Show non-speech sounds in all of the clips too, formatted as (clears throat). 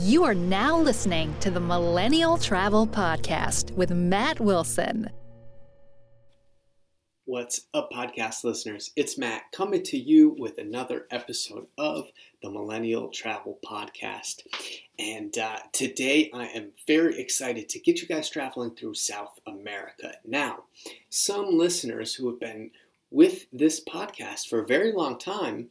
You are now listening to the Millennial Travel Podcast with Matt Wilson. What's up, podcast listeners? It's Matt coming to you with another episode of the Millennial Travel Podcast. And uh, today I am very excited to get you guys traveling through South America. Now, some listeners who have been with this podcast for a very long time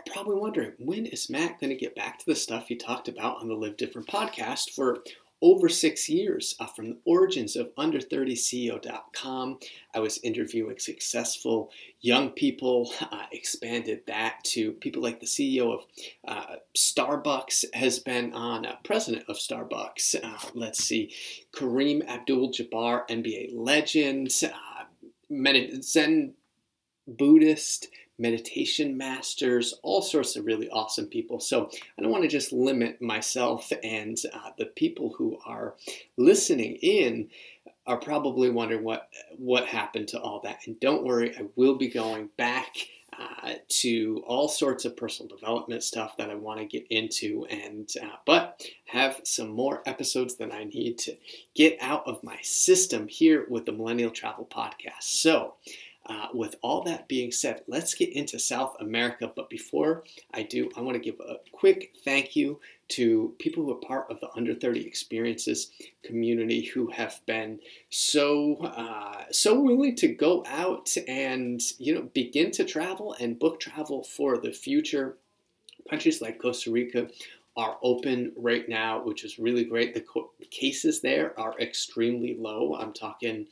are probably wondering when is Matt going to get back to the stuff he talked about on the Live Different podcast for over six years uh, from the origins of under30ceo.com. I was interviewing successful young people, (laughs) uh, expanded that to people like the CEO of uh, Starbucks has been on, uh, president of Starbucks. Uh, let's see, Kareem Abdul Jabbar, NBA legend, uh, Zen Buddhist, meditation masters, all sorts of really awesome people. So I don't want to just limit myself and uh, the people who are listening in are probably wondering what what happened to all that. And don't worry, I will be going back uh, to all sorts of personal development stuff that I want to get into, and uh, but have some more episodes that I need to get out of my system here with the Millennial Travel Podcast. So. Uh, with all that being said, let's get into South America. But before I do, I want to give a quick thank you to people who are part of the Under 30 Experiences community who have been so uh, so willing to go out and you know begin to travel and book travel for the future. Countries like Costa Rica are open right now, which is really great. The co- cases there are extremely low. I'm talking,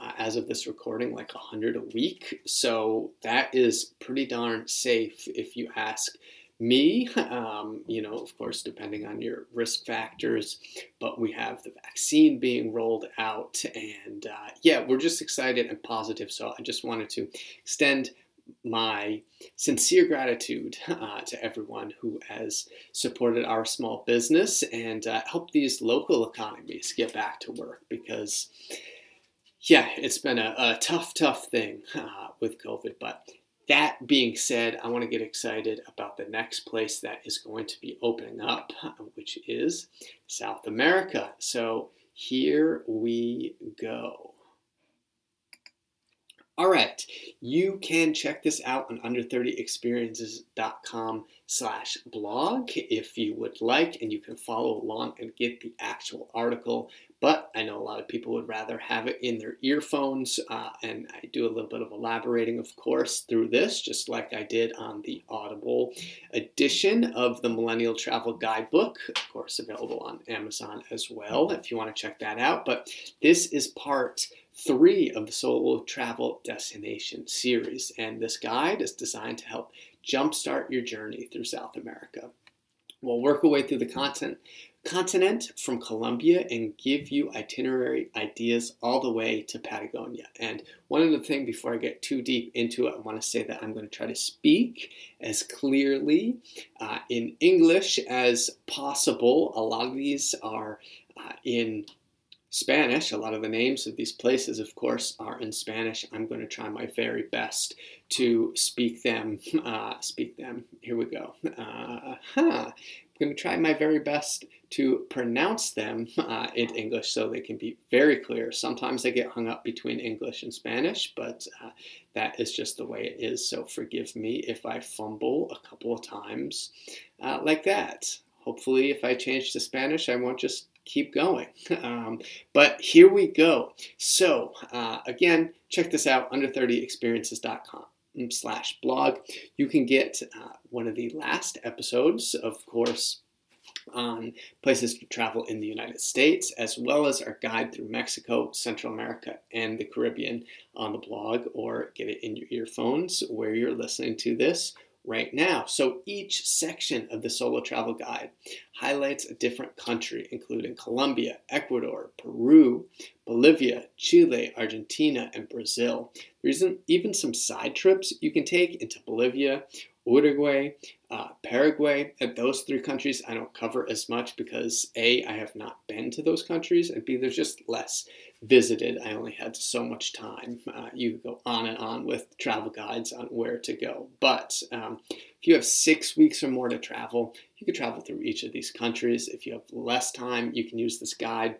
uh, as of this recording, like 100 a week. So that is pretty darn safe if you ask me. Um, you know, of course, depending on your risk factors, but we have the vaccine being rolled out. And uh, yeah, we're just excited and positive. So I just wanted to extend my sincere gratitude uh, to everyone who has supported our small business and uh, helped these local economies get back to work because, yeah, it's been a, a tough, tough thing uh, with COVID. But that being said, I want to get excited about the next place that is going to be opening up, which is South America. So here we go. All right, you can check this out on under30experiences.com slash blog if you would like, and you can follow along and get the actual article. But I know a lot of people would rather have it in their earphones, uh, and I do a little bit of elaborating, of course, through this, just like I did on the Audible edition of the Millennial Travel Guidebook, of course, available on Amazon as well, if you want to check that out. But this is part three of the solo travel destination series. And this guide is designed to help jumpstart your journey through South America. We'll work our way through the content, continent from Colombia and give you itinerary ideas all the way to Patagonia. And one other thing before I get too deep into it, I want to say that I'm going to try to speak as clearly uh, in English as possible. A lot of these are uh, in Spanish. A lot of the names of these places, of course, are in Spanish. I'm going to try my very best to speak them. (laughs) Uh, speak them. Here we go. Uh, huh. I'm going to try my very best to pronounce them uh, in English so they can be very clear. Sometimes I get hung up between English and Spanish, but uh, that is just the way it is. So forgive me if I fumble a couple of times uh, like that. Hopefully, if I change to Spanish, I won't just keep going. (laughs) Um, but here we go. So uh, again, check this out, under30experiences.com slash blog. You can get uh, one of the last episodes, of course, on places to travel in the United States, as well as our guide through Mexico, Central America, and the Caribbean on the blog, or get it in your earphones where you're listening to this right now. So each section of the solo travel guide highlights a different country, including Colombia, Ecuador, Peru, Bolivia, Chile, Argentina, and Brazil. There's even some side trips you can take into Bolivia Uruguay, uh, Paraguay. At those three countries, I don't cover as much because A, I have not been to those countries, and B, there's just less visited. I only had so much time. Uh, you go on and on with travel guides on where to go. But um, if you have six weeks or more to travel, you could travel through each of these countries. If you have less time, you can use this guide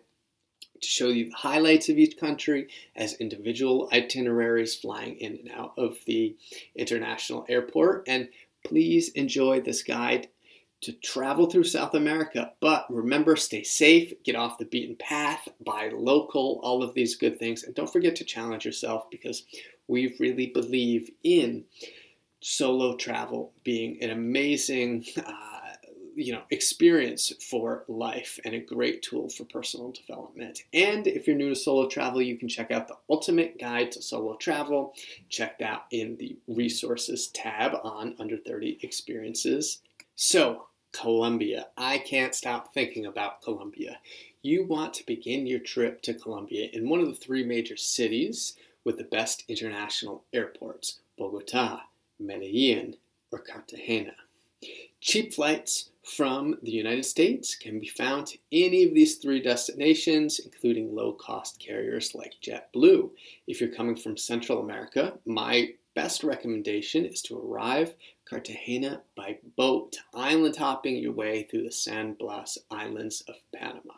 to show you the highlights of each country as individual itineraries flying in and out of the international airport. And please enjoy this guide to travel through South America. But remember, stay safe, get off the beaten path, buy local, all of these good things. And don't forget to challenge yourself because we really believe in solo travel being an amazing. Uh, you know experience for life and a great tool for personal development. And if you're new to solo travel, you can check out the Ultimate Guide to Solo Travel. Check that in the resources tab on Under 30 Experiences. So, Colombia. I can't stop thinking about Colombia. You want to begin your trip to Colombia in one of the three major cities with the best international airports Bogota, Medellin, or Cartagena. Cheap flights from the United States can be found to any of these three destinations, including low cost carriers like JetBlue. If you're coming from Central America, my best recommendation is to arrive Cartagena by boat, island hopping your way through the San Blas Islands of Panama.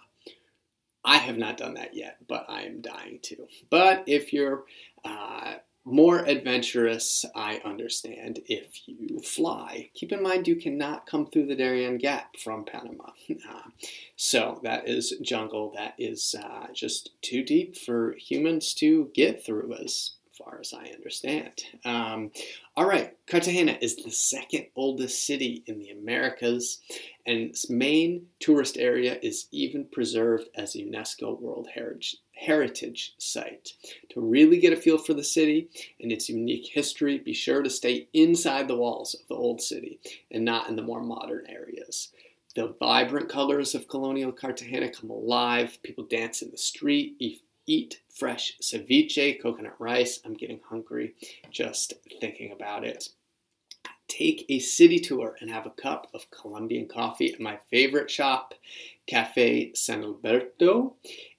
I have not done that yet, but I am dying to. But if you're uh, more adventurous, I understand, if you fly. Keep in mind you cannot come through the Darien Gap from Panama. (laughs) Uh, so that is jungle that is uh, just too deep for humans to get through, as far as I understand. Um, all right, Cartagena is the second oldest city in the Americas, and its main tourist area is even preserved as a UNESCO World Heritage, Heritage Site. To really get a feel for the city and its unique history, be sure to stay inside the walls of the old city and not in the more modern areas. The vibrant colors of colonial Cartagena come alive. People dance in the street, eat fresh ceviche, coconut rice. I'm getting hungry just thinking about it. Take a city tour and have a cup of Colombian coffee at my favorite shop, Cafe San Alberto,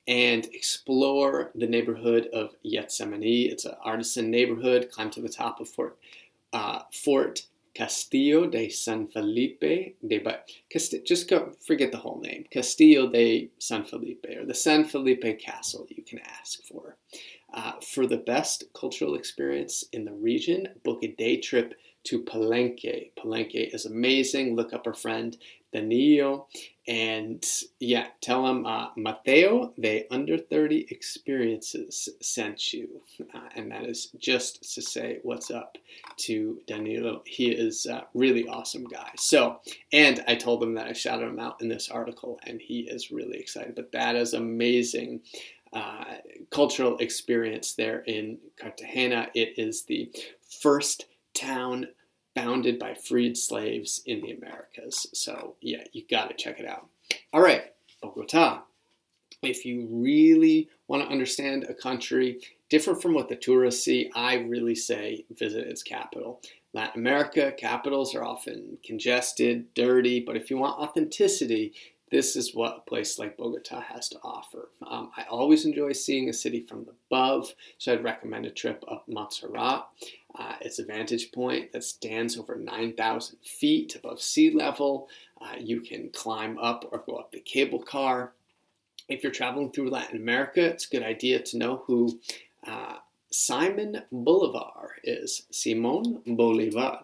and explore the neighborhood of Getsemani. It's an artisan neighborhood. Climb to the top of Fort, uh, Fort Castillo de San Felipe de ba- just go, forget the whole name. Castillo de San Felipe or the San Felipe Castle you can ask for. Uh, for the best cultural experience in the region, book a day trip to Palenque. Palenque is amazing. Look up our friend Danilo and yeah, tell him uh, Mateo, they under 30 experiences sent you. Uh, and that is just to say what's up to Danilo. He is a really awesome guy. So, and I told him that I shouted him out in this article, and he is really excited. But that is amazing. Uh, cultural experience there in Cartagena. It is the first town founded by freed slaves in the Americas. So, yeah, you got to check it out. All right, Bogota. If you really want to understand a country different from what the tourists see, I really say visit its capital. Latin America capitals are often congested, dirty, but if you want authenticity, this is what a place like Bogota has to offer. Um, I always enjoy seeing a city from above, so I'd recommend a trip up Montserrat. Uh, it's a vantage point that stands over 9,000 feet above sea level. Uh, you can climb up or go up the cable car. If you're traveling through Latin America, it's a good idea to know who uh, Simon Bolivar is. Simon Bolivar.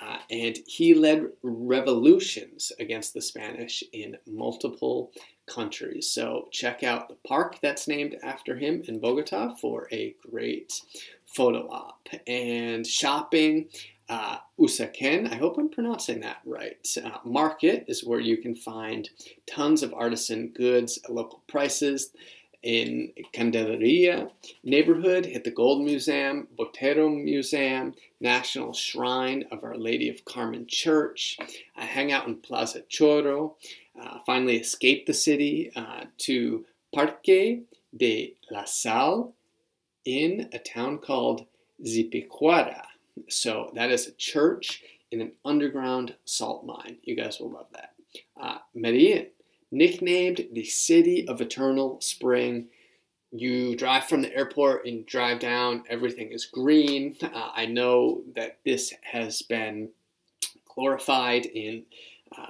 Uh, and he led revolutions against the Spanish in multiple countries. So check out the park that's named after him in Bogota for a great photo op. And shopping, uh, Usaquén, I hope I'm pronouncing that right. Uh, market is where you can find tons of artisan goods at local prices in Candelaria neighborhood, hit the Gold Museum, Botero Museum, National Shrine of Our Lady of Carmen Church, uh, hang out in Plaza Chorro, uh, finally escape the city uh, to Parque de la Sal in a town called Zipaquirá. So that is a church in an underground salt mine. You guys will love that. Uh, Medellin, nicknamed the city of eternal spring. You drive from the airport and drive down, everything is green. Uh, I know that this has been glorified in uh,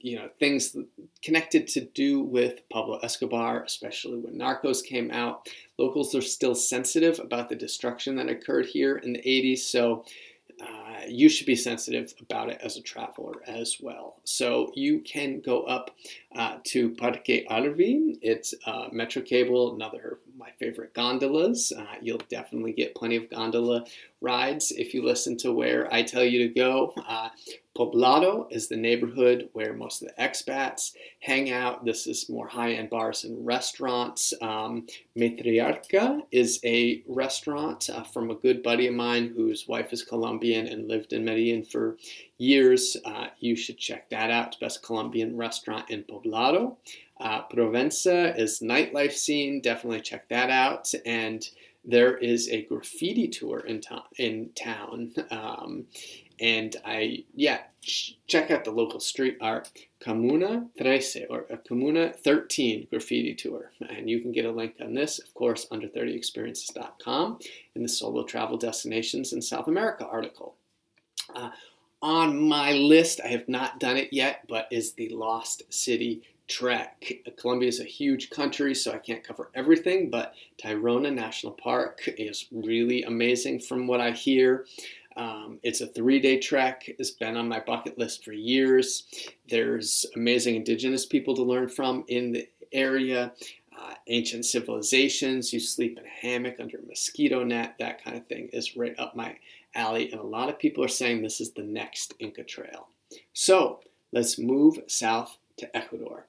you know things connected to do with Pablo Escobar, especially when Narcos came out. Locals are still sensitive about the destruction that occurred here in the 80s, so uh, you should be sensitive about it as a traveler as well. So you can go up uh, to Parque Arví. It's uh, Metro Cable, another my favorite gondolas. Uh, you'll definitely get plenty of gondola rides if you listen to where I tell you to go. Uh, Poblado is the neighborhood where most of the expats hang out. This is more high end bars and restaurants. Um, Matriarca is a restaurant uh, from a good buddy of mine whose wife is Colombian and lived in Medellin for years. Uh, you should check that out. Best Colombian restaurant in Poblado. Uh, Provenza is nightlife scene. Definitely check that out. And there is a graffiti tour in, to- in town. Um, and I, yeah, ch- check out the local street art Comuna 13 or a Comuna 13 graffiti tour. And you can get a link on this, of course, under 30experiences.com in the solo travel destinations in South America article. Uh, on my list, I have not done it yet, but is the Lost City Trek. Colombia is a huge country, so I can't cover everything, but Tayrona National Park is really amazing from what I hear. Um, it's a three day trek. It's been on my bucket list for years. There's amazing indigenous people to learn from in the area. Uh, ancient civilizations. You sleep in a hammock under a mosquito net. That kind of thing is right up my alley. And a lot of people are saying this is the next Inca Trail. So let's move south to Ecuador.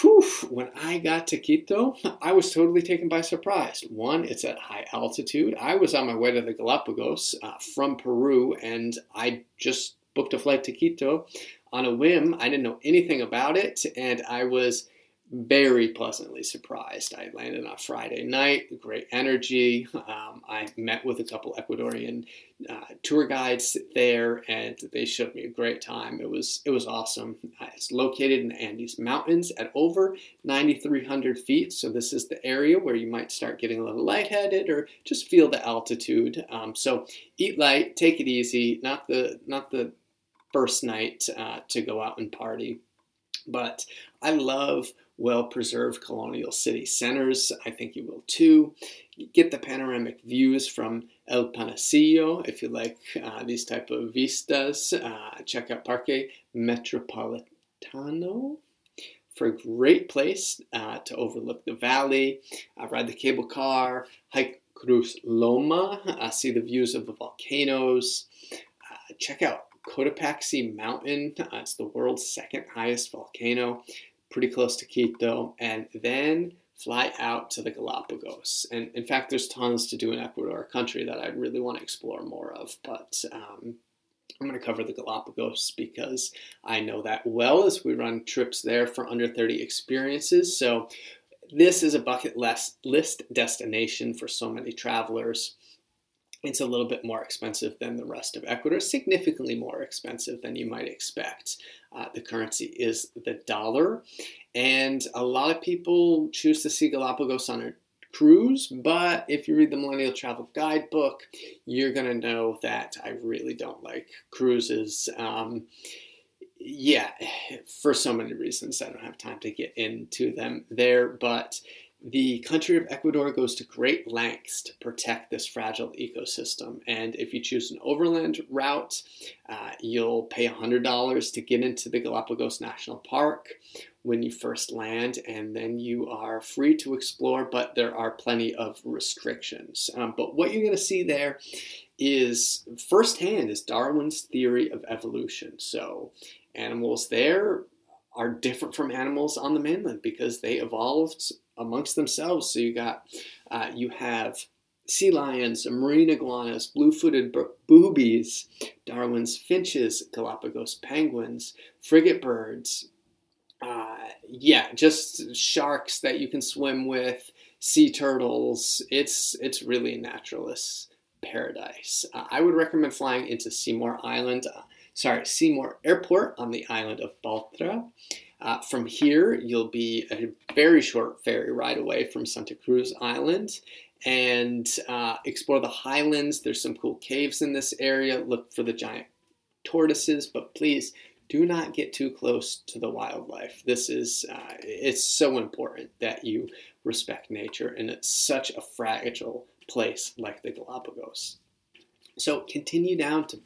Whew, when I got to Quito, I was totally taken by surprise. One, it's at high altitude. I was on my way to the Galapagos uh, from Peru, and I just booked a flight to Quito on a whim. I didn't know anything about it, and I was very pleasantly surprised. I landed on Friday night, great energy. Um, I met with a couple Ecuadorian uh, tour guides there, and they showed me a great time. It was it was awesome. Uh, it's located in the Andes Mountains at over 9,300 feet, so this is the area where you might start getting a little lightheaded or just feel the altitude. Um, so eat light, take it easy. Not the not the first night uh, to go out and party, but I love well preserved colonial city centers. I think you will too. Get the panoramic views from El Panecillo if you like uh, these type of vistas. Uh, check out Parque Metropolitano for a great place uh, to overlook the valley, uh, ride the cable car, hike Cruz Loma, uh, see the views of the volcanoes. Uh, check out Cotopaxi Mountain. it's the world's second highest volcano pretty close to Quito, and then fly out to the Galapagos. And in fact, there's tons to do in Ecuador, a country that I really want to explore more of. But um, I'm going to cover the Galapagos because I know that well as we run trips there for under 30 experiences. So this is a bucket list destination for so many travelers. It's a little bit more expensive than the rest of Ecuador, significantly more expensive than you might expect. Uh, the currency is the dollar, and a lot of people choose to see Galapagos on a cruise, but if you read the Millennial Travel Guidebook, you're going to know that I really don't like cruises. Um, yeah, for so many reasons, I don't have time to get into them there, but the country of Ecuador goes to great lengths to protect this fragile ecosystem. And if you choose an overland route, uh, you'll pay $100 to get into the Galapagos National Park when you first land, and then you are free to explore, but there are plenty of restrictions. Um, but what you're going to see there is firsthand is Darwin's theory of evolution. So animals there are different from animals on the mainland because they evolved amongst themselves. So you got uh, you have sea lions, marine iguanas, blue-footed boobies, Darwin's finches, Galapagos penguins, frigate birds. Uh, yeah, just sharks that you can swim with, sea turtles. It's it's really a naturalist paradise. Uh, I would recommend flying into Seymour Island, uh, sorry, Seymour Airport on the island of Baltra. Uh, from here, you'll be a very short ferry ride away from Santa Cruz Island and uh, explore the highlands. There's some cool caves in this area. Look for the giant tortoises, but please do not get too close to the wildlife. This is uh, it's so important that you respect nature, and it's such a fragile place like the Galapagos. So continue down to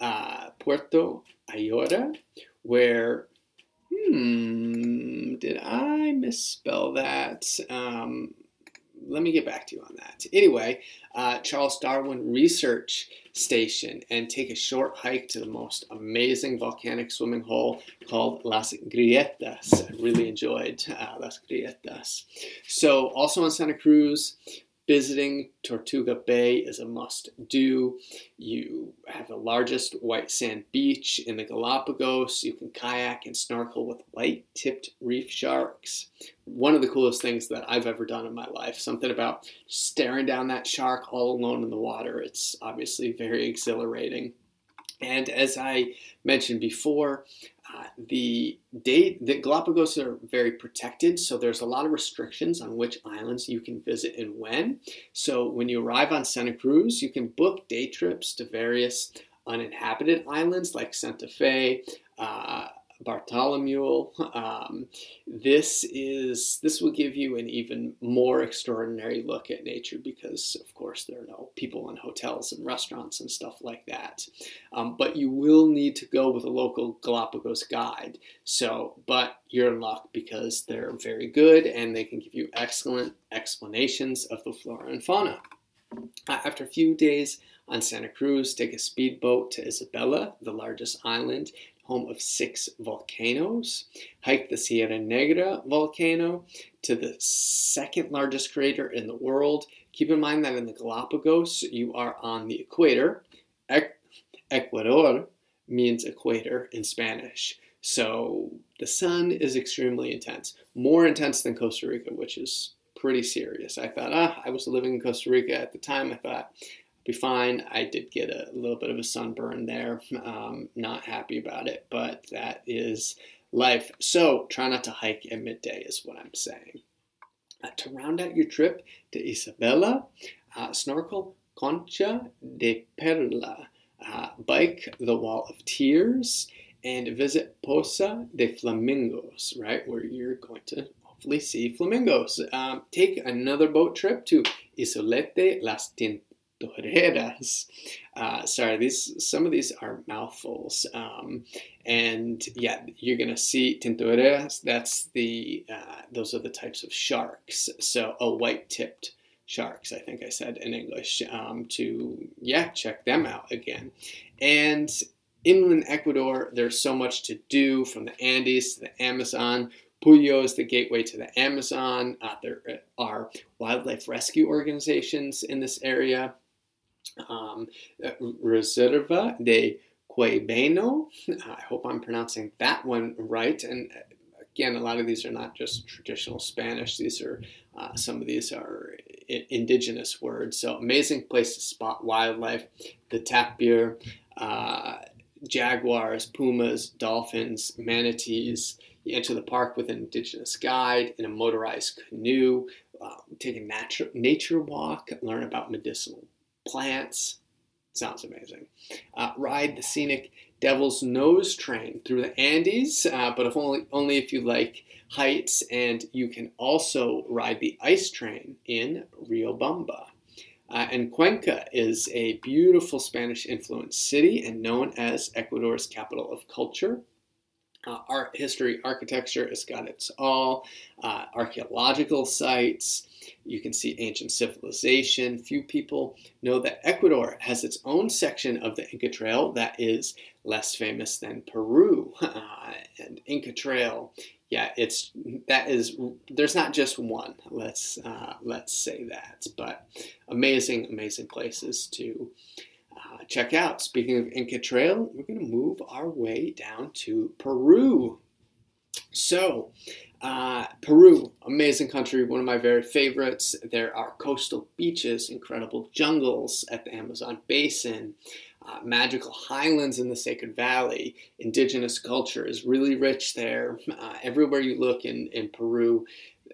uh, Puerto Ayora, where hmm, did I misspell that? Um, let me get back to you on that. Anyway, uh, Charles Darwin Research Station and take a short hike to the most amazing volcanic swimming hole called Las Grietas. I really enjoyed uh, Las Grietas. So, also in Santa Cruz, Visiting Tortuga Bay is a must do. You have the largest white sand beach in the Galapagos. You can kayak and snorkel with white tipped reef sharks. One of the coolest things that I've ever done in my life. Something about staring down that shark all alone in the water. It's obviously very exhilarating. And as I mentioned before, uh, the date the Galapagos are very protected, so there's a lot of restrictions on which islands you can visit and when. So when you arrive on Santa Cruz, you can book day trips to various uninhabited islands like Santa Fe, uh, Bartholomew. Um, this is this will give you an even more extraordinary look at nature because, of course, there are no people in hotels and restaurants and stuff like that. Um, but you will need to go with a local Galapagos guide. So, but you're in luck because they're very good and they can give you excellent explanations of the flora and fauna. After a few days on Santa Cruz, take a speedboat to Isabela, the largest island home of six volcanoes. Hike the Sierra Negra volcano to the second largest crater in the world. Keep in mind that in the Galapagos, you are on the equator. Ecuador means equator in Spanish. So the sun is extremely intense, more intense than Costa Rica, which is pretty serious. I thought, ah, I was living in Costa Rica at the time. I thought be fine. I did get a little bit of a sunburn there. Um, not happy about it, but that is life. So try not to hike at midday, is what I'm saying. Uh, to round out your trip to Isabela, uh, snorkel Concha de Perla, uh, bike the Wall of Tears, and visit Poza de Flamingos, right, where you're going to hopefully see flamingos. Um, take another boat trip to Isolete Las Tintas Torreras. Uh, sorry, these some of these are mouthfuls. Um, and yeah, you're gonna see tintoreras. That's the uh, those are the types of sharks. So a white tipped sharks, I think I said in English. Um, to yeah, check them out again. And inland Ecuador, there's so much to do from the Andes to the Amazon. Puyo is the gateway to the Amazon. Uh, there are wildlife rescue organizations in this area um, Reserva de Quebeno. I hope I'm pronouncing that one right. And again, a lot of these are not just traditional Spanish. These are uh, some of these are indigenous words. So amazing place to spot wildlife. The tapir, uh, jaguars, pumas, dolphins, manatees. You enter the park with an indigenous guide in a motorized canoe. Uh, take a nature nature walk. Learn about medicinal plants. Sounds amazing. Uh, ride the scenic Devil's Nose train through the Andes, uh, but if only only if you like heights. And you can also ride the ice train in Riobamba. Uh, and Cuenca is a beautiful Spanish influenced city and known as Ecuador's capital of culture. Uh, art history, architecture, it's got its all. Uh, archaeological sites, you can see ancient civilization. Few people know that Ecuador has its own section of the Inca Trail that is less famous than Peru. (laughs) Uh, and Inca Trail, yeah, it's that is there's not just one. Let's uh, let's say that, but amazing, amazing places to check out. Speaking of Inca Trail, we're going to move our way down to Peru. So, uh, Peru, amazing country, one of my very favorites. There are coastal beaches, incredible jungles at the Amazon basin, uh, magical highlands in the Sacred Valley. Indigenous culture is really rich there. Uh, everywhere you look in, in Peru,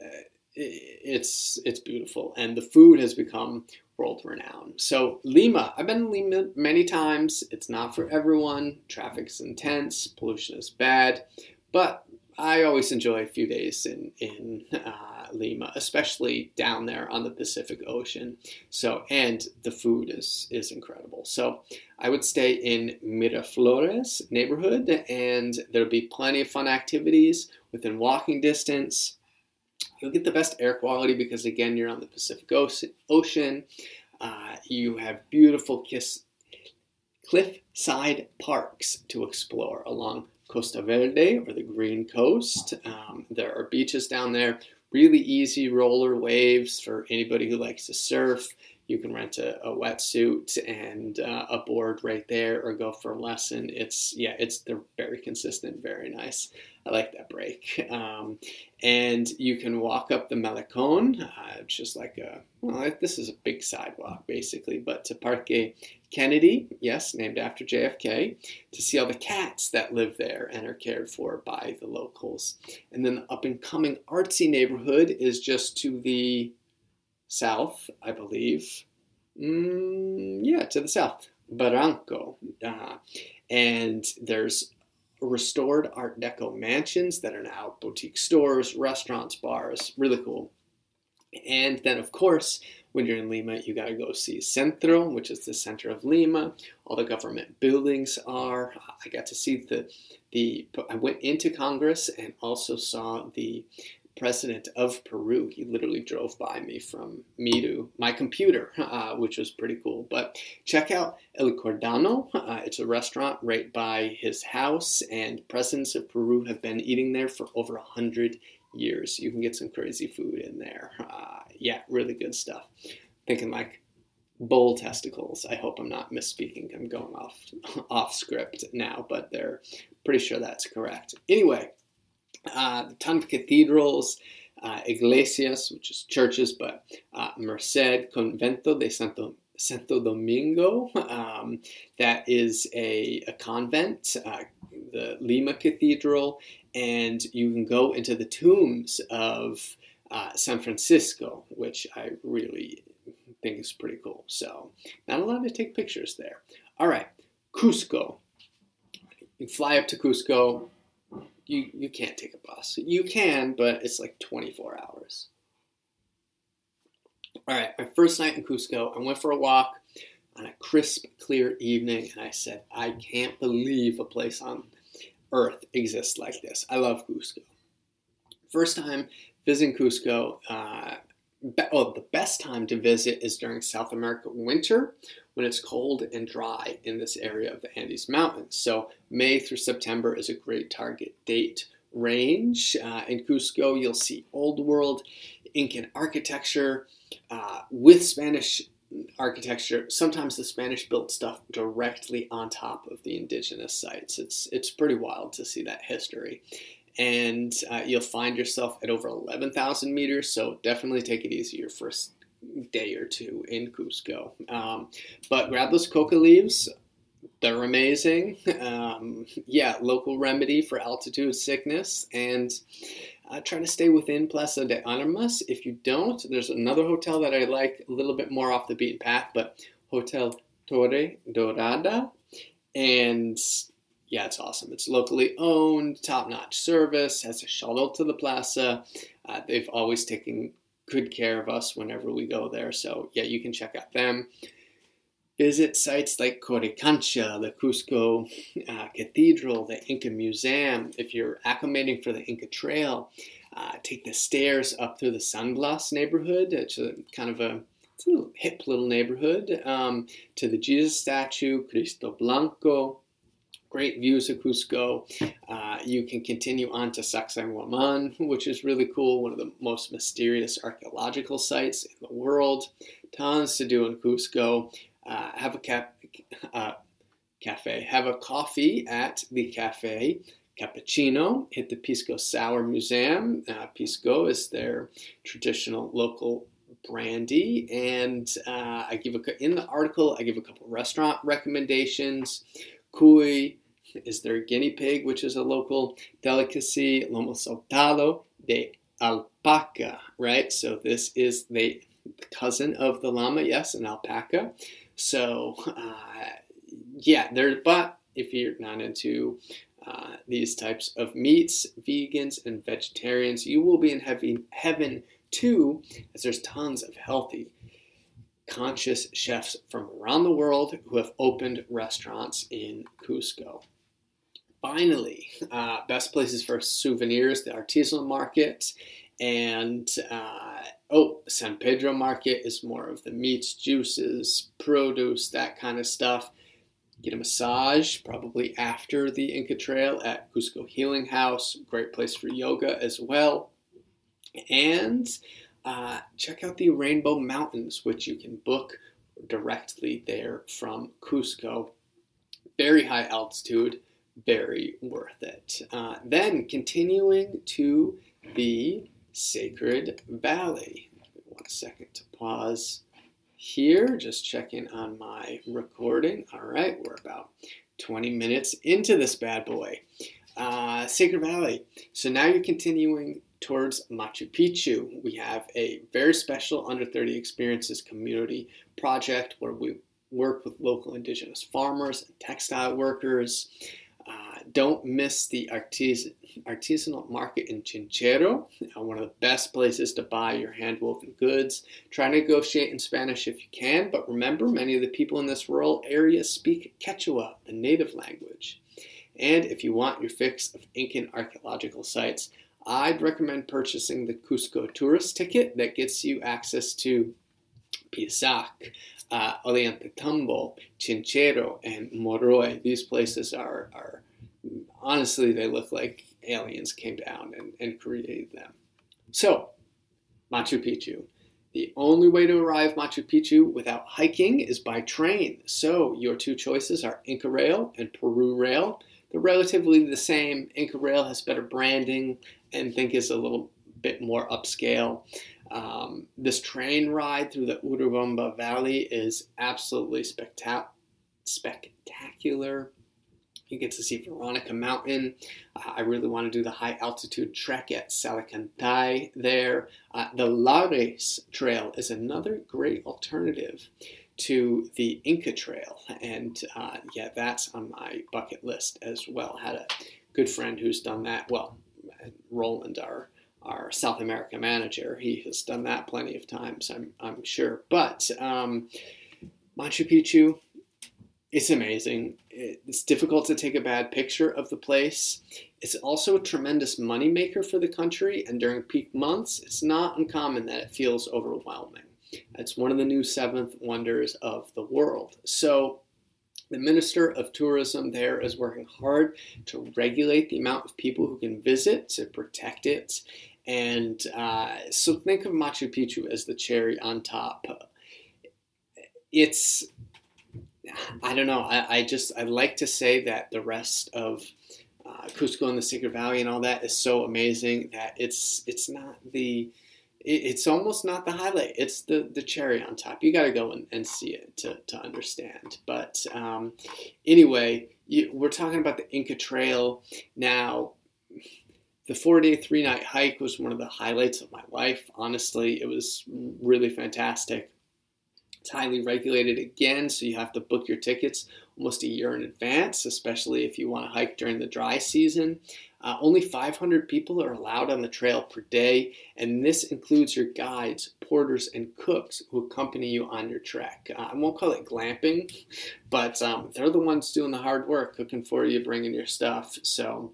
uh, it's it's beautiful, and the food has become world renowned. So Lima, I've been to Lima many times. It's not for everyone. Traffic's intense, pollution is bad, but I always enjoy a few days in in uh, Lima, especially down there on the Pacific Ocean. So and the food is is incredible. So I would stay in Miraflores neighborhood, and there'll be plenty of fun activities within walking distance. You'll get the best air quality because again you're on the Pacific Ocean. Uh, you have beautiful kiss cliffside parks to explore along Costa Verde or the Green Coast. Um, there are beaches down there, really easy roller waves for anybody who likes to surf. You can rent a, a wetsuit and uh, a board right there, or go for a lesson. It's yeah, it's they're very consistent, very nice. I like that break. Um, and you can walk up the Malecon. Uh, it's just like a well, this is a big sidewalk basically, but to Parque Kennedy, yes, named after JFK, to see all the cats that live there and are cared for by the locals. And then the up and coming artsy neighborhood is just to the south, I believe. Mm, yeah, to the south, Barranco. Uh, and there's restored Art Deco mansions that are now boutique stores, restaurants, bars. Really cool. And then, of course, when you're in Lima, you got to go see Centro, which is the center of Lima. All the government buildings are. I got to see the the. I went into Congress and also saw the president of Peru. He literally drove by me from me to my computer, (laughs) uh, which was pretty cool. But check out El Cordano. Uh, it's a restaurant right by his house, and presidents of Peru have been eating there for over a hundred years. You can get some crazy food in there. Uh, yeah, really good stuff. Thinking like bull testicles. I hope I'm not misspeaking. I'm going off (laughs) off script now, but they're pretty sure that's correct. Anyway, uh, ton of cathedrals, uh, iglesias, which is churches, but uh, Merced Convento de Santo, Santo Domingo, (laughs) um, that is a, a convent, uh, the Lima Cathedral, and you can go into the tombs of uh, San Francisco, which I really think is pretty cool. So, not allowed to take pictures there. All right, Cusco. You fly up to Cusco, you you can't take a bus. You can, but it's like 24 hours. All right, my first night in Cusco, I went for a walk on a crisp, clear evening, and I said, I can't believe a place on earth exists like this. I love Cusco. First time visiting Cusco, uh, be- oh, the best time to visit is during South America winter when it's cold and dry in this area of the Andes Mountains. So May through September is a great target date range. Uh, in Cusco, you'll see old world Incan architecture uh, with Spanish architecture. Sometimes the Spanish built stuff directly on top of the indigenous sites. It's it's pretty wild to see that history and uh, you'll find yourself at over 11,000 meters. So definitely take it easy your first day or two in Cusco. Um, but grab those coca leaves. They're amazing. Um, yeah, local remedy for altitude sickness. And uh, try to stay within Plaza de Armas. If you don't, there's another hotel that I like a little bit more off the beaten path, but Hotel Torre Dorada. And yeah, it's awesome. It's locally owned, top notch service, has a shuttle to the plaza. Uh, they've always taken good care of us whenever we go there. So, yeah, you can check out them. Visit sites like Coricancha, the Cusco uh, Cathedral, the Inca Museum. If you're acclimating for the Inca Trail, uh, take the stairs up through the San Blas neighborhood. It's a kind of a, it's a hip little neighborhood. Um, to the Jesus statue, Cristo Blanco, great views of Cusco. Uh, you can continue on to Sacsayhuaman, which is really cool, one of the most mysterious archaeological sites in the world. Tons to do in Cusco. Uh, have a cap- uh, cafe, have a coffee at the cafe cappuccino. Hit the Pisco Sour Museum. Uh, Pisco is their traditional local brandy, and uh, I give a in the article I give a couple restaurant recommendations. Cuy is their guinea pig, which is a local delicacy. Lomo saltado de alpaca, right? So this is the cousin of the llama, yes, an alpaca. So uh, yeah, there. But if you're not into uh, these types of meats, vegans and vegetarians, you will be in heavy, heaven too, as there's tons of healthy, conscious chefs from around the world who have opened restaurants in Cusco. Finally, uh, best places for souvenirs, the artisanal market, and uh, oh, San Pedro market is more of the meats, juices, produce, that kind of stuff get a massage probably after the Inca Trail at Cusco Healing House. Great place for yoga as well. And uh, check out the Rainbow Mountains, which you can book directly there from Cusco. Very high altitude, very worth it. Uh, then continuing to the Sacred Valley. One second to pause here, just checking on my recording. All right, we're about 20 minutes into this bad boy. Uh, Sacred Valley. So now you're continuing towards Machu Picchu. We have a very special Under 30 Experiences community project where we work with local indigenous farmers and textile workers. Don't miss the artisan, artisanal market in Chinchero, uh, one of the best places to buy your hand-woven goods. Try to negotiate in Spanish if you can, but remember, many of the people in this rural area speak Quechua, the native language. And if you want your fix of Incan archaeological sites, I'd recommend purchasing the Cusco tourist ticket that gets you access to Pisac, uh, Ollantaytambo, Chinchero, and Moray. These places are, are honestly, they look like aliens came down and, and created them. So, Machu Picchu. The only way to arrive Machu Picchu without hiking is by train. So, your two choices are Inca Rail and Peru Rail. They're relatively the same. Inca Rail has better branding and think is a little bit more upscale. Um, this train ride through the Urubamba Valley is absolutely spectac- spectacular. You get to see Veronica Mountain. Uh, I really want to do the high altitude trek at Salcantay there. Uh, the Lares Trail is another great alternative to the Inca Trail. And uh, yeah, that's on my bucket list as well. Had a good friend who's done that. Well, Roland, our our South America manager. He has done that plenty of times, I'm, I'm sure. But um, Machu Picchu, it's amazing. It's difficult to take a bad picture of the place. It's also a tremendous moneymaker for the country, and during peak months, it's not uncommon that it feels overwhelming. It's one of the new seventh wonders of the world. So, the Minister of Tourism there is working hard to regulate the amount of people who can visit, to protect it, and uh, so think of Machu Picchu as the cherry on top. It's, I don't know, I, I just, I like to say that the rest of uh, Cusco and the Sacred Valley and all that is so amazing that it's, it's not the, it's almost not the highlight. It's the, the cherry on top. You got to go and, and see it to, to understand. But um, anyway, you, we're talking about the Inca Trail now the four day, three night hike was one of the highlights of my life. Honestly, it was really fantastic. It's highly regulated again, so you have to book your tickets almost a year in advance, especially if you want to hike during the dry season. Uh, only 500 people are allowed on the trail per day, and this includes your guides, porters, and cooks who accompany you on your trek. Uh, I won't call it glamping, but um, they're the ones doing the hard work, cooking for you, bringing your stuff. So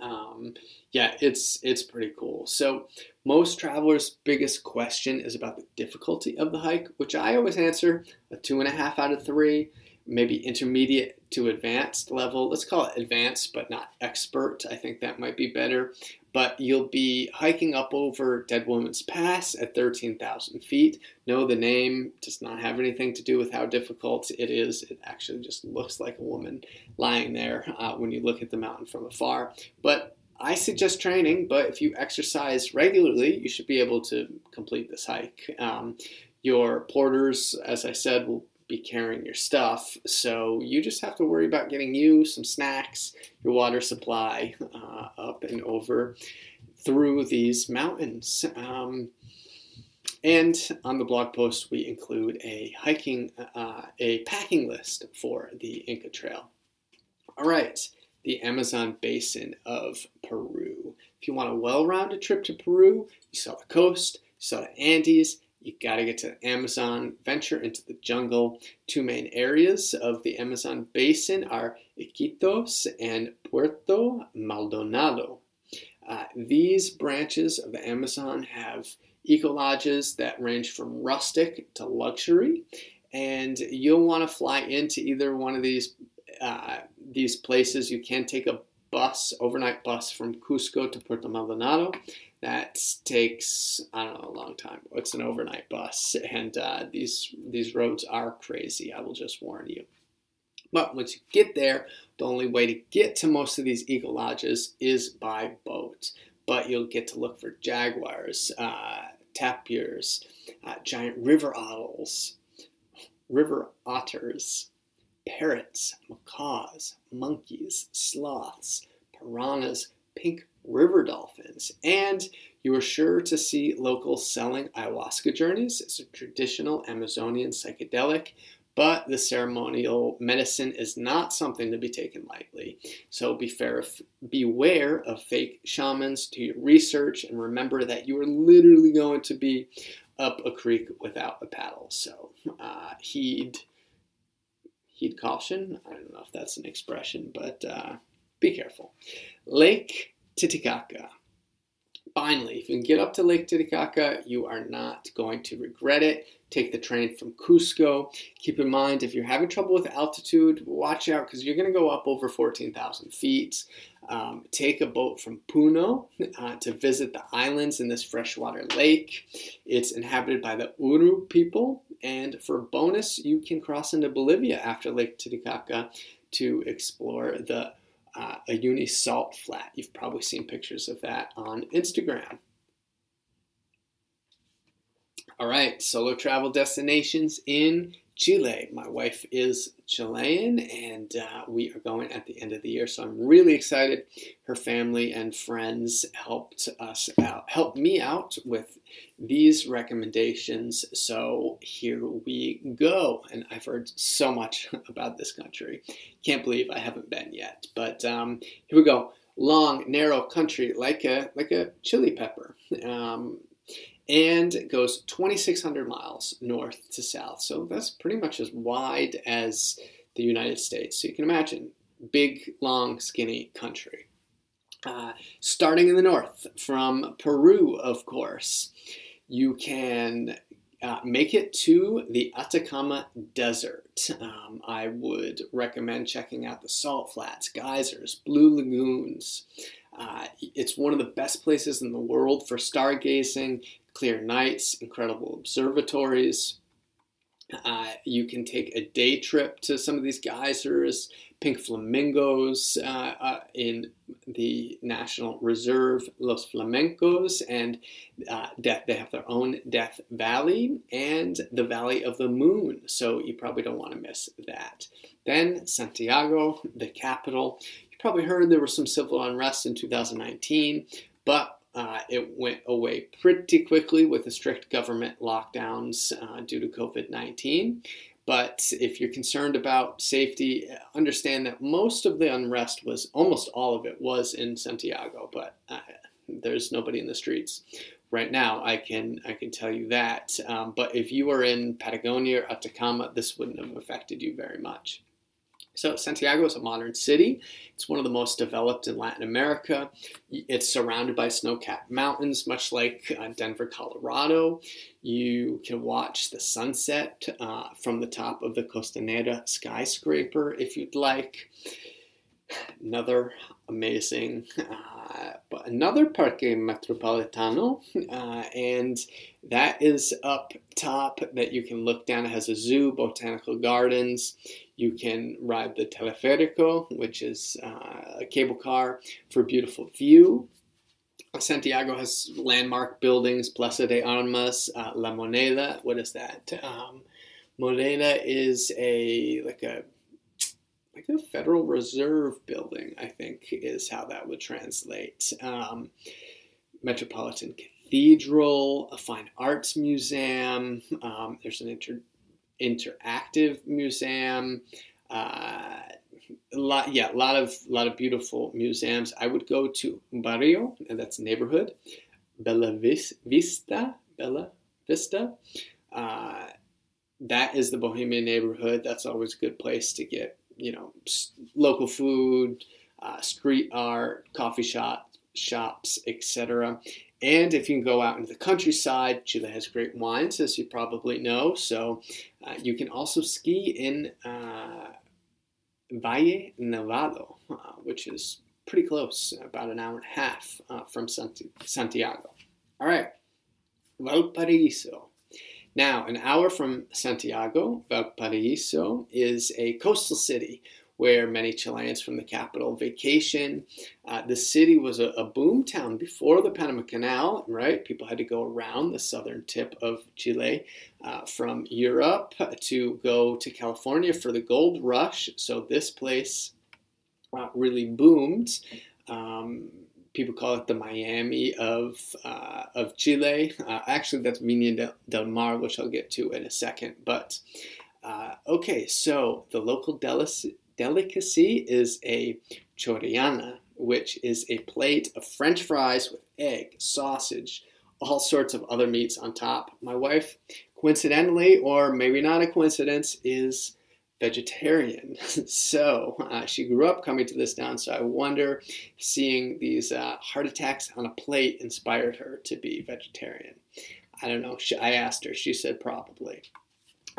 um, yeah, it's it's pretty cool. So most travelers' biggest question is about the difficulty of the hike, which I always answer a two and a half out of three, maybe intermediate to advanced level. Let's call it advanced, but not expert. I think that might be better. But you'll be hiking up over Dead Woman's Pass at 13,000 feet. No, the name does not have anything to do with how difficult it is. It actually just looks like a woman lying there uh, when you look at the mountain from afar. But I suggest training, but if you exercise regularly, you should be able to complete this hike. Um, your porters, as I said, will be carrying your stuff, so you just have to worry about getting you some snacks, your water supply uh, up and over through these mountains. Um, and on the blog post, we include a hiking, uh, a packing list for the Inca Trail. All right, the Amazon basin of Peru. If you want a well rounded trip to Peru, you saw the coast, you saw the Andes, you got to get to Amazon, venture into the jungle. Two main areas of the Amazon basin are Iquitos and Puerto Maldonado. Uh, these branches of the Amazon have eco lodges that range from rustic to luxury, and you'll want to fly into either one of these uh, these places. You can take a bus, overnight bus from Cusco to Puerto Maldonado. That takes I don't know a long time. It's an overnight bus, and uh, these these roads are crazy. I will just warn you. But once you get there, the only way to get to most of these eco lodges is by boat. But you'll get to look for jaguars, uh, tapirs, uh, giant river otters, river otters, parrots, macaws, monkeys, sloths, piranhas, pink river dolphins, and you are sure to see locals selling ayahuasca journeys. It's a traditional Amazonian psychedelic, but the ceremonial medicine is not something to be taken lightly. So be fair, beware of fake shamans, do your research, and remember that you are literally going to be up a creek without a paddle. So uh, heed heed caution. I don't know if that's an expression, but uh, be careful. Lake Titicaca. Finally, if you can get up to Lake Titicaca, you are not going to regret it. Take the train from Cusco. Keep in mind, if you're having trouble with altitude, watch out because you're going to go up over 14,000 feet. Um, take a boat from Puno uh, to visit the islands in this freshwater lake. It's inhabited by the Uru people, and for bonus, you can cross into Bolivia after Lake Titicaca to explore the uh, Uyuni salt flat. You've probably seen pictures of that on Instagram. All right, solo travel destinations in Chile. My wife is Chilean, and uh, we are going at the end of the year, so I'm really excited. Her family and friends helped us out, helped me out with these recommendations. So here we go, and I've heard so much (laughs) about this country. Can't believe I haven't been yet, but um, here we go. Long, narrow country like a like a chili pepper. Um, and it goes 2,600 miles north to south. So that's pretty much as wide as the United States. So you can imagine, big, long, skinny country. Uh, starting in the north from Peru, of course, you can uh, make it to the Atacama Desert. Um, I would recommend checking out the salt flats, geysers, blue lagoons. Uh, it's one of the best places in the world for stargazing clear nights, incredible observatories. Uh, you can take a day trip to some of these geysers, pink flamingos uh, uh, in the National Reserve Los Flamencos, and uh, Death, they have their own Death Valley and the Valley of the Moon. So you probably don't want to miss that. Then Santiago, the capital. You probably heard there was some civil unrest in 2019, but uh, it went away pretty quickly with the strict government lockdowns uh, due to COVID 19. But if you're concerned about safety, understand that most of the unrest was, almost all of it was in Santiago, but uh, there's nobody in the streets right now. I can I can tell you that. Um, but if you were in Patagonia or Atacama, this wouldn't have affected you very much. So, Santiago is a modern city. It's one of the most developed in Latin America. It's surrounded by snow capped mountains, much like uh, Denver, Colorado. You can watch the sunset uh, from the top of the Costanera skyscraper if you'd like. Another amazing. Uh, but another Parque Metropolitano, uh, and that is up top that you can look down. It has a zoo, botanical gardens. You can ride the teleférico, which is uh, a cable car for a beautiful view. Santiago has landmark buildings, Plaza de Armas, uh, La Moneda. What is that? Um, Moneda is a like a like a Federal Reserve building. I think is how that would translate. Um, Metropolitan Cathedral, a fine arts museum. Um, there's an inter- interactive museum. Uh, a lot, yeah, a lot of lot of beautiful museums. I would go to Barrio, and that's neighborhood. Bella Vista, Bella Vista. Uh, that is the Bohemian neighborhood. That's always a good place to get, you know, local food, uh, street art, coffee shop, shops, etc. And if you can go out into the countryside, Chile has great wines, as you probably know. So uh, you can also ski in uh, Valle Nevado, uh, which is pretty close, about an hour and a half uh, from Santiago. All right, Valparaiso. Now, an hour from Santiago, Valparaiso is a coastal city where many Chileans from the capital vacation. Uh, the city was a, a, boom town before the Panama Canal, right? People had to go around the southern tip of Chile uh, from Europe to go to California for the gold rush. So this place uh, really boomed. Um, people call it the Miami of uh, of Chile. Uh, actually, that's Viña del, Mar, which I'll get to in a second. But uh, okay, so the local delicacy delicacy is a chorrillana, which is a plate of French fries with egg, sausage, all sorts of other meats on top. My wife, coincidentally, or maybe not a coincidence, is vegetarian. (laughs) so uh, she grew up coming to this town. So I wonder, seeing these uh, heart attacks on a plate inspired her to be vegetarian. I don't know. I asked her. She said probably.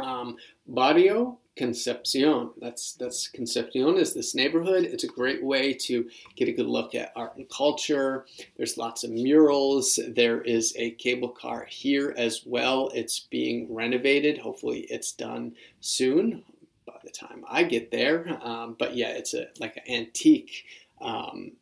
Um, Barrio Concepcion. That's that's Concepcion is this neighborhood. It's a great way to get a good look at art and culture. There's lots of murals. There is a cable car here as well. It's being renovated. Hopefully, it's done soon. By the time I get there, um, but yeah, it's a like an antique. Um,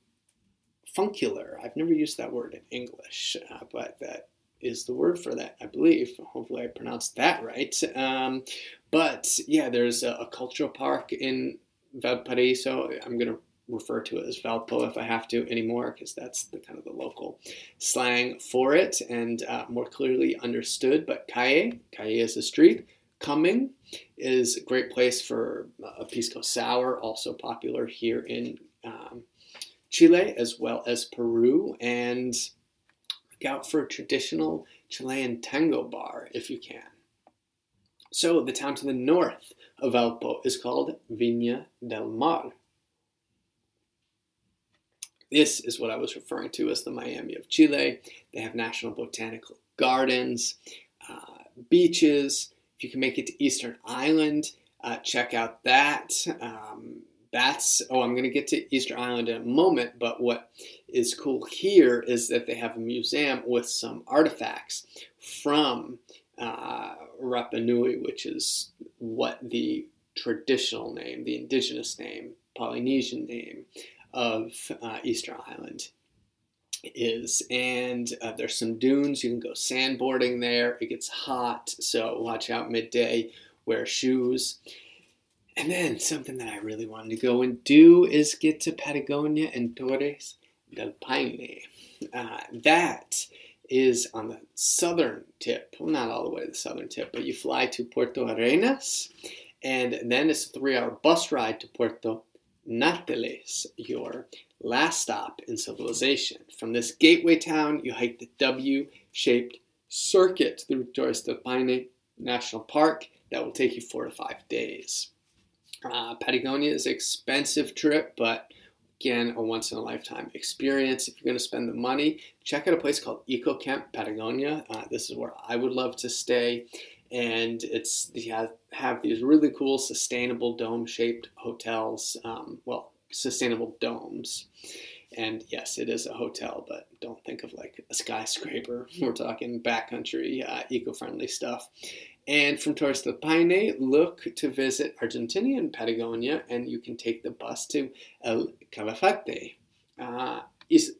funcular. I've never used that word in English, uh, but that is the word for that, I believe. Hopefully, I pronounced that right. Um, but yeah, there's a, a, cultural park in Valparaiso. I'm going to refer to it as Valpo if I have to anymore, because that's the kind of the local slang for it and uh, more clearly understood. But Calle, Calle is a street. Cumming is a great place for a pisco sour, also popular here in um, Chile as well as Peru. And Look out for a traditional Chilean tango bar if you can. So, the town to the north of Valpo is called Viña del Mar. This is what I was referring to as the Miami of Chile. They have national botanical gardens, uh, beaches. If you can make it to Eastern Island, uh, check out that. Um, that's oh i'm going to get to easter island in a moment but what is cool here is that they have a museum with some artifacts from uh, Rapa Nui, which is what the traditional name, the indigenous name, Polynesian name of uh, Easter Island is. And uh, there's some dunes. You can go sandboarding there. It gets hot, so watch out midday. Wear shoes. And then something that I really wanted to go and do is get to Patagonia and Torres del Paine. Uh, that is on the southern tip, well, not all the way to the southern tip, but you fly to Puerto Arenas, and then it's a three hour bus ride to Puerto Natales, your last stop in civilization. From this gateway town, you hike the W shaped circuit through Torres del Paine National Park that will take you four to five days. Uh, Patagonia is an expensive trip, but again, a once in a lifetime experience. If you're going to spend the money, check out a place called Eco Camp Patagonia. Uh, this is where I would love to stay. And it's you have, have these really cool, sustainable dome shaped hotels. Um, well, sustainable domes. And yes, it is a hotel, but don't think of like a skyscraper. (laughs) We're talking backcountry, uh, eco-friendly stuff. And from Torres del Paine, look to visit Argentinian Patagonia, and you can take the bus to El Calafate. Uh, is,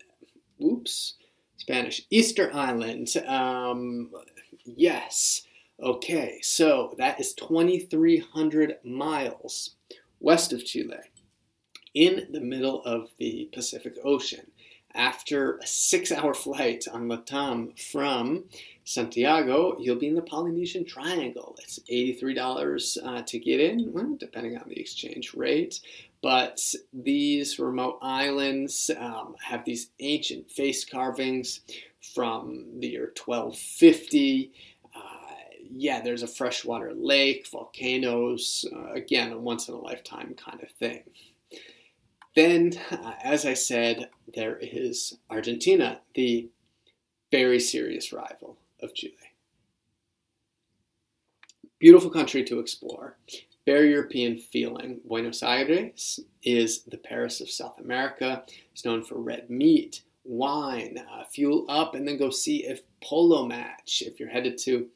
oops, Spanish. Easter Island. Um, yes. Okay, so that is 2,300 miles west of Chile in the middle of the Pacific Ocean. After a six hour flight on Latam from Santiago, you'll be in the Polynesian Triangle. It's $83 uh, to get in, well, depending on the exchange rate. But these remote islands um, have these ancient face carvings from the year 1250 yeah, there's a freshwater lake, volcanoes, uh, again, a once in a lifetime kind of thing. Then, uh, as I said, there is Argentina, the very serious rival of Chile. Beautiful country to explore, very European feeling. Buenos Aires is the Paris of South America. It's known for red meat, wine, uh, fuel up, and then go see a polo match if you're headed to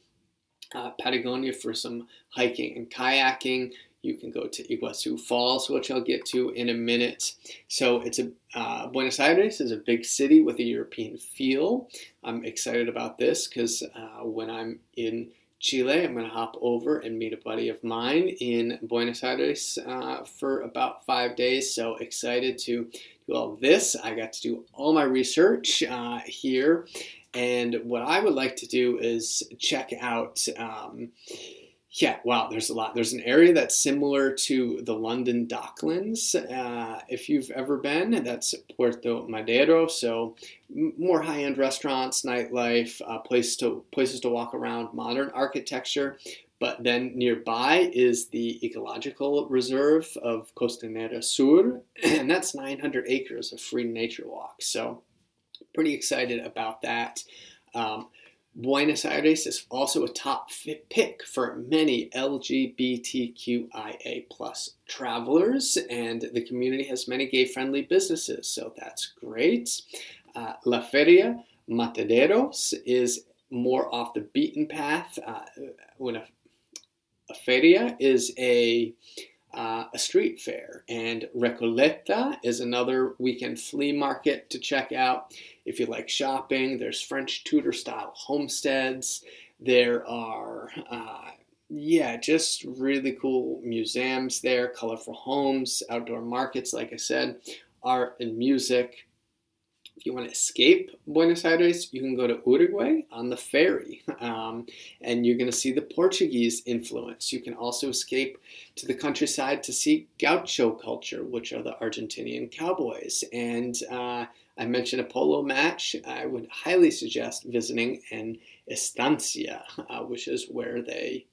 uh, Patagonia for some hiking and kayaking. You can go to Iguazu Falls, which I'll get to in a minute. So it's a uh, Buenos Aires is a big city with a European feel. I'm excited about this because uh, when I'm in Chile, I'm going to hop over and meet a buddy of mine in Buenos Aires uh, for about five days. So excited to do all this. I got to do all my research uh, here and what I would like to do is check out. Um, yeah, wow, there's a lot. There's an area that's similar to the London Docklands. Uh, if you've ever been, that's Puerto Madero. So more high-end restaurants, nightlife, uh, place to places to walk around, modern architecture. But then nearby is the ecological reserve of Costanera Sur, (clears throat) and that's 900 acres of free nature walks. So pretty excited about that. Um, Buenos Aires is also a top pick for many LGBTQIA plus travelers, and the community has many gay-friendly businesses, so that's great. Uh, La Feria Mataderos is more off the beaten path. Uh, when a, a feria is a uh, a street fair. And Recoleta is another weekend flea market to check out. If you like shopping, there's French Tudor style homesteads. There are, uh, yeah, just really cool museums there, colorful homes, outdoor markets, like I said, art and music. If you want to escape Buenos Aires, you can go to Uruguay on the ferry, (laughs) um, and you're going to see the Portuguese influence. You can also escape to the countryside to see gaucho culture, which are the Argentinian cowboys. And uh, I mentioned a polo match. I would highly suggest visiting an estancia, (laughs) uh, which is where they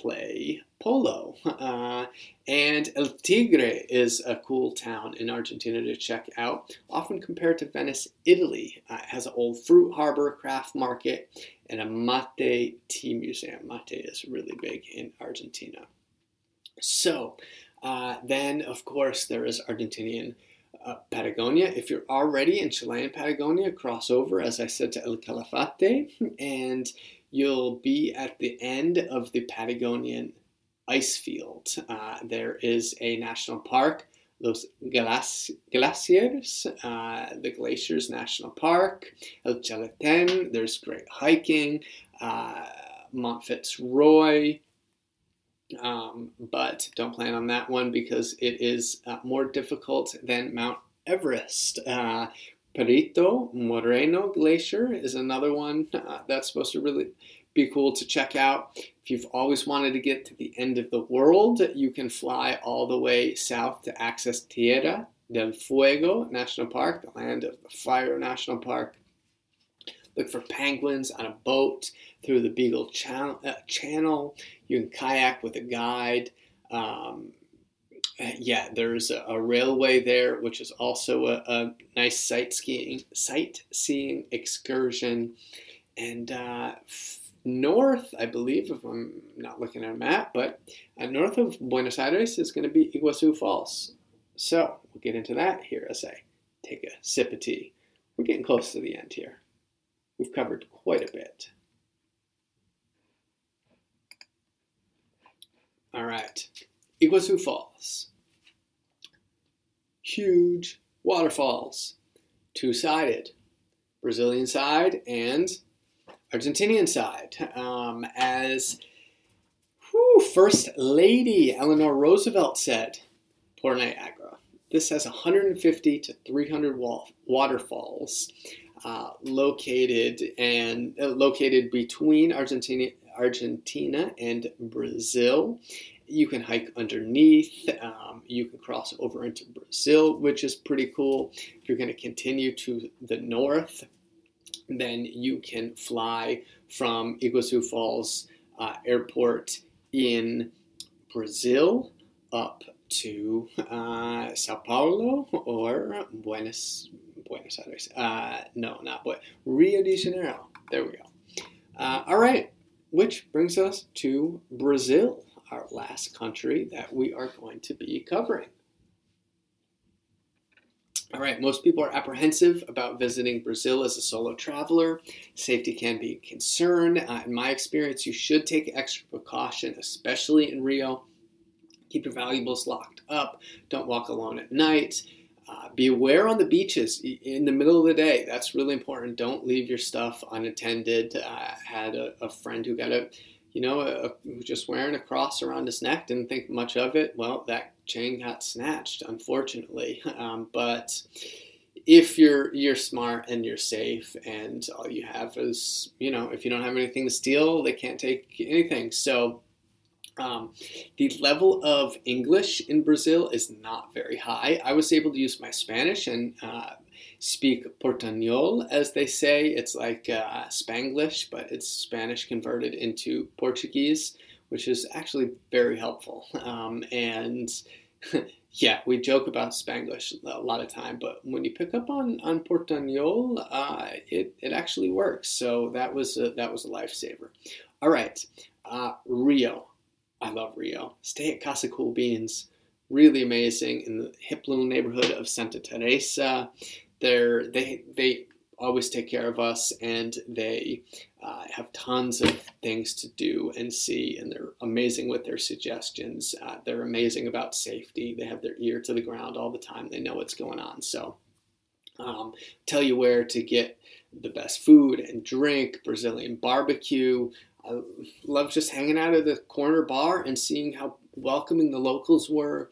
play polo. Uh, and El Tigre is a cool town in Argentina to check out, often compared to Venice, Italy. Uh, it has an old fruit harbor, craft market, and a mate tea museum. Mate is really big in Argentina. So, uh, then, of course, there is Argentinian uh, Patagonia. If you're already in Chilean Patagonia, cross over, as I said, to El Calafate, and you'll be at the end of the Patagonian ice field. Uh, there is a national park, Los Glaciers, uh, the Glaciers National Park, El Chaleten, there's great hiking, uh, Mont Fitzroy, um, but don't plan on that one because it is uh, more difficult than Mount Everest. Perito Moreno Glacier is another one uh, that's supposed to really be cool to check out. If you've always wanted to get to the end of the world, you can fly all the way south to access Tierra del Fuego National Park, the land of the Fire National Park. Look for penguins on a boat through the Beagle Channel. Uh, channel. You can kayak with a guide. Um, yeah, there's a, a, railway there, which is also a, a nice sightseeing sightseeing excursion. And uh, north, I believe, if I'm not looking at a map, but uh, north of Buenos Aires is going to be Iguazu Falls. So we'll get into that here as I take a sip of tea. We're getting close to the end here. We've covered quite a bit. All right, Iguazu Falls. Huge waterfalls, two sided, Brazilian side and Argentinian side. Um, as whew, First Lady Eleanor Roosevelt said, Port Niagara. This has 150 to 300 waterfalls uh, located and uh, located between Argentina, Argentina and Brazil. You can hike underneath. Um, you can cross over into Brazil, which is pretty cool. If you're going to continue to the north, then you can fly from Iguazu Falls uh, Airport in Brazil up to uh, Sao Paulo or Buenos Buenos Aires. Uh, no, not but Rio de Janeiro. There we go. Uh, all right, which brings us to Brazil, our last country that we are going to be covering. All right, most people are apprehensive about visiting Brazil as a solo traveler. Safety can be a concern. Uh, in my experience, you should take extra precaution, especially in Rio. Keep your valuables locked up. Don't walk alone at night. Uh, be aware on the beaches in the middle of the day. That's really important. Don't leave your stuff unattended. Uh, I had a, a, friend who got a, you know, a, just wearing a cross around his neck. Didn't think much of it. Well, that chain got snatched, unfortunately. (laughs) Um, but if you're you're smart and you're safe, and all you have is, you know, if you don't have anything to steal, they can't take anything. So um, the level of English in Brazil is not very high. I was able to use my Spanish and uh, speak Portuñol, as they say. It's like uh, Spanglish, but it's Spanish converted into Portuguese, which is actually very helpful. Um, and (laughs) yeah, we joke about Spanglish a lot of time, but when you pick up on on Portuñol, uh, it it actually works. So that was a, that was a lifesaver. All right, uh, Rio. I love Rio. Stay at Casa Cool Beans. Really amazing in the hip little neighborhood of Santa Teresa. They're, they they always take care of us, and they uh, have tons of things to do and see, and they're amazing with their suggestions. Uh, they're amazing about safety. They have their ear to the ground all the time. They know what's going on. So, um, tell you where to get the best food and drink, Brazilian barbecue, I love just hanging out at the corner bar and seeing how welcoming the locals were.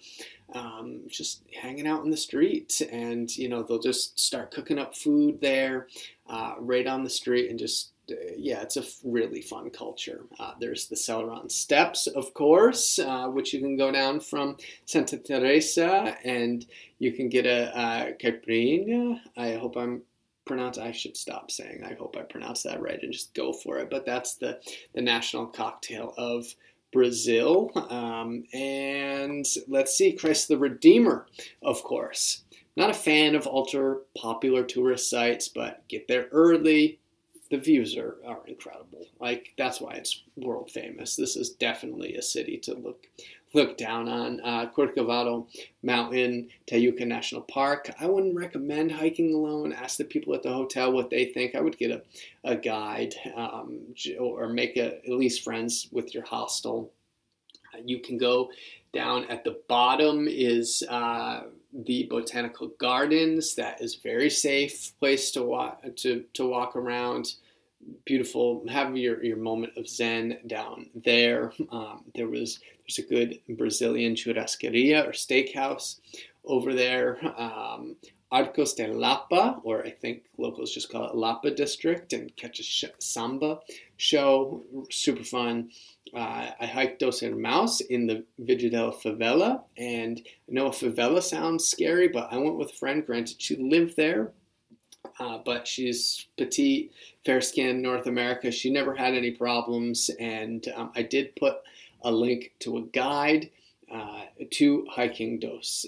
Um, just hanging out in the street, and you know they'll just start cooking up food there, uh, right on the street, and just uh, yeah, it's a really fun culture. Uh, there's the Selarón Steps, of course, uh, which you can go down from Santa Teresa, and you can get a, a caipirinha. I hope I'm pronounce I should stop saying I hope I pronounce that right and just go for it. But that's the the national cocktail of Brazil. Um, and let's see, Christ the Redeemer, of course. Not a fan of ultra popular tourist sites, but get there early. The views are, are incredible. Like that's why it's world famous. This is definitely a city to look look down on uh, Corcovado Mountain, Tijuca National Park. I wouldn't recommend hiking alone. Ask the people at the hotel what they think. I would get a, a guide um, or make a, at least friends with your hostel. You can go down at the bottom is uh, the botanical gardens. That is very safe place to walk to, to walk around beautiful. Have your, your moment of zen down there. Um, there was there's a good Brazilian churrascaria or steakhouse over there. Um, Arcos de Lapa, or I think locals just call it Lapa District, and catch a sh- samba show. Super fun. Uh, I hiked Dos Irmãos in the Vidigal favela, and I know a favela sounds scary, but I went with a friend. Granted, she lived there, uh, but she's petite, fair skinned, North America. She never had any problems, and um, I did put a link to a guide uh, to hiking Dos,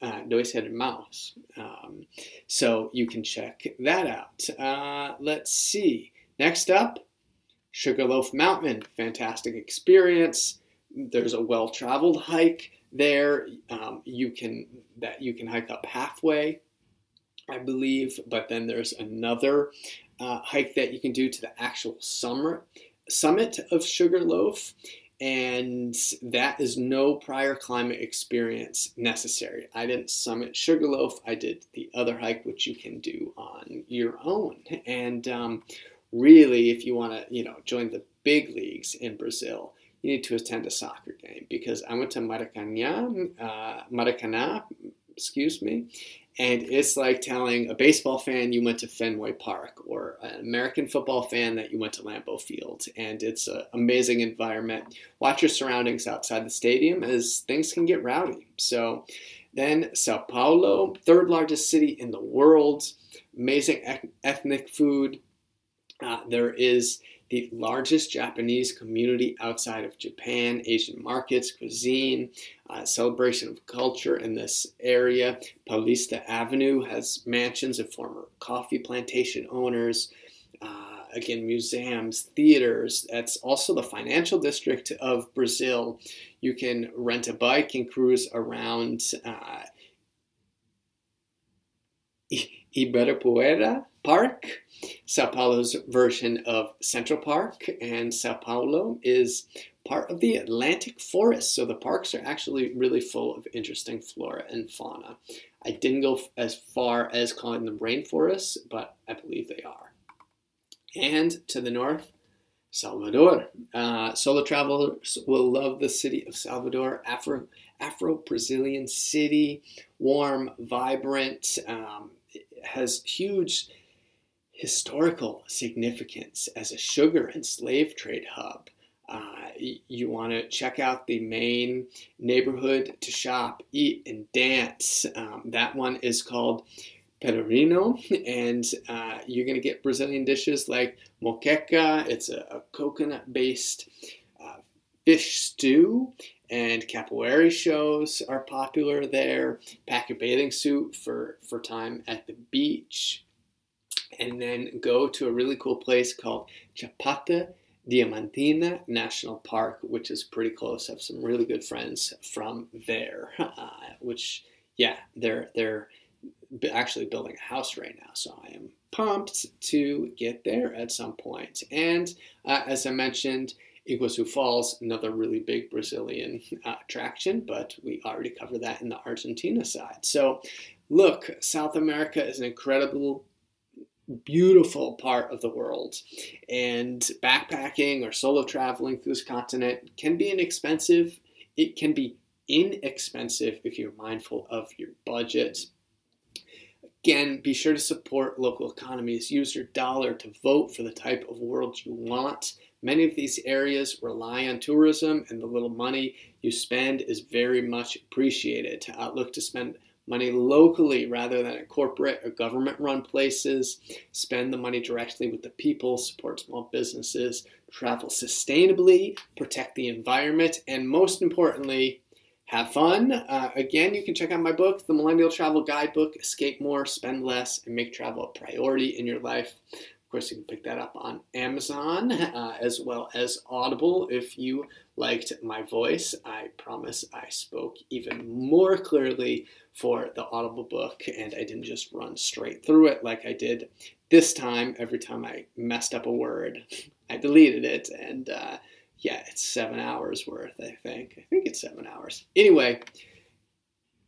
uh, Dos Hermanos. Um, so you can check that out. Uh, let's see. Next up, Sugarloaf Mountain. Fantastic experience. There's a well traveled hike there. Um, you can that you can hike up halfway, I believe, but then there's another uh, hike that you can do to the actual summer summit of Sugarloaf, and that is no prior climate experience necessary. I didn't summit Sugarloaf. I did the other hike, which you can do on your own. And um, really, if you want to, you know, join the big leagues in Brazil, you need to attend a soccer game because I went to Maracanã, uh, Maracanã, excuse me, and it's like telling a baseball fan you went to Fenway Park or an American football fan that you went to Lambeau Field. And it's an amazing environment. Watch your surroundings outside the stadium as things can get rowdy. So then Sao Paulo, third largest city in the world, amazing ethnic food. Uh, there is the largest Japanese community outside of Japan, Asian markets, cuisine, uh, celebration of culture in this area. Paulista Avenue has mansions of former coffee plantation owners. Uh, again, museums, theaters. That's also the financial district of Brazil. You can rent a bike and cruise around uh, Park, Sao Paulo's version of Central Park, and Sao Paulo is part of the Atlantic Forest. So the parks are actually really full of interesting flora and fauna. I didn't go as far as calling them rainforests, but I believe they are. And to the north, Salvador. Uh, solo travelers will love the city of Salvador, Afro Afro Brazilian city, warm, vibrant, um, has huge historical significance as a sugar and slave trade hub. Uh, you want to check out the main neighborhood to shop, eat, and dance. Um, that one is called Pelourinho, and uh, you're going to get Brazilian dishes like moqueca. It's a, a coconut-based uh, fish stew, and capoeira shows are popular there. Pack your bathing suit for for time at the beach and then go to a really cool place called Chapada Diamantina National Park, which is pretty close. I have some really good friends from there, (laughs) uh, which yeah, they're they're actually building a house right now, so I am pumped to get there at some point. And uh, as I mentioned, Iguazu Falls, another really big Brazilian uh, attraction, but we already covered that in the Argentina side. So, look, South America is an incredible beautiful part of the world. And backpacking or solo traveling through this continent can be inexpensive. It can be inexpensive if you're mindful of your budget. Again, be sure to support local economies. Use your dollar to vote for the type of world you want. Many of these areas rely on tourism, and the little money you spend is very much appreciated. Uh, look to spend money locally rather than at corporate or government run places, spend the money directly with the people, support small businesses, travel sustainably, protect the environment, and most importantly, have fun. Uh, again, you can check out my book, The Millennial Travel Guidebook Escape More, Spend Less, and Make Travel a Priority in Your Life. Course, you can pick that up on Amazon uh, as well as Audible if you liked my voice. I promise I spoke even more clearly for the Audible book, and I didn't just run straight through it like I did this time. Every time I messed up a word, I deleted it, and uh, yeah, it's seven hours worth, I think. I think it's seven hours. Anyway,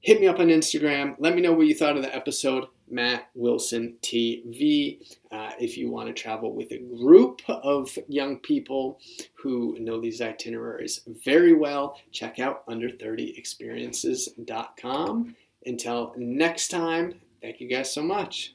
hit me up on Instagram. Let me know what you thought of the episode. Matt Wilson TV. Uh, if you want to travel with a group of young people who know these itineraries very well, check out under30experiences.com. Until next time, thank you guys so much.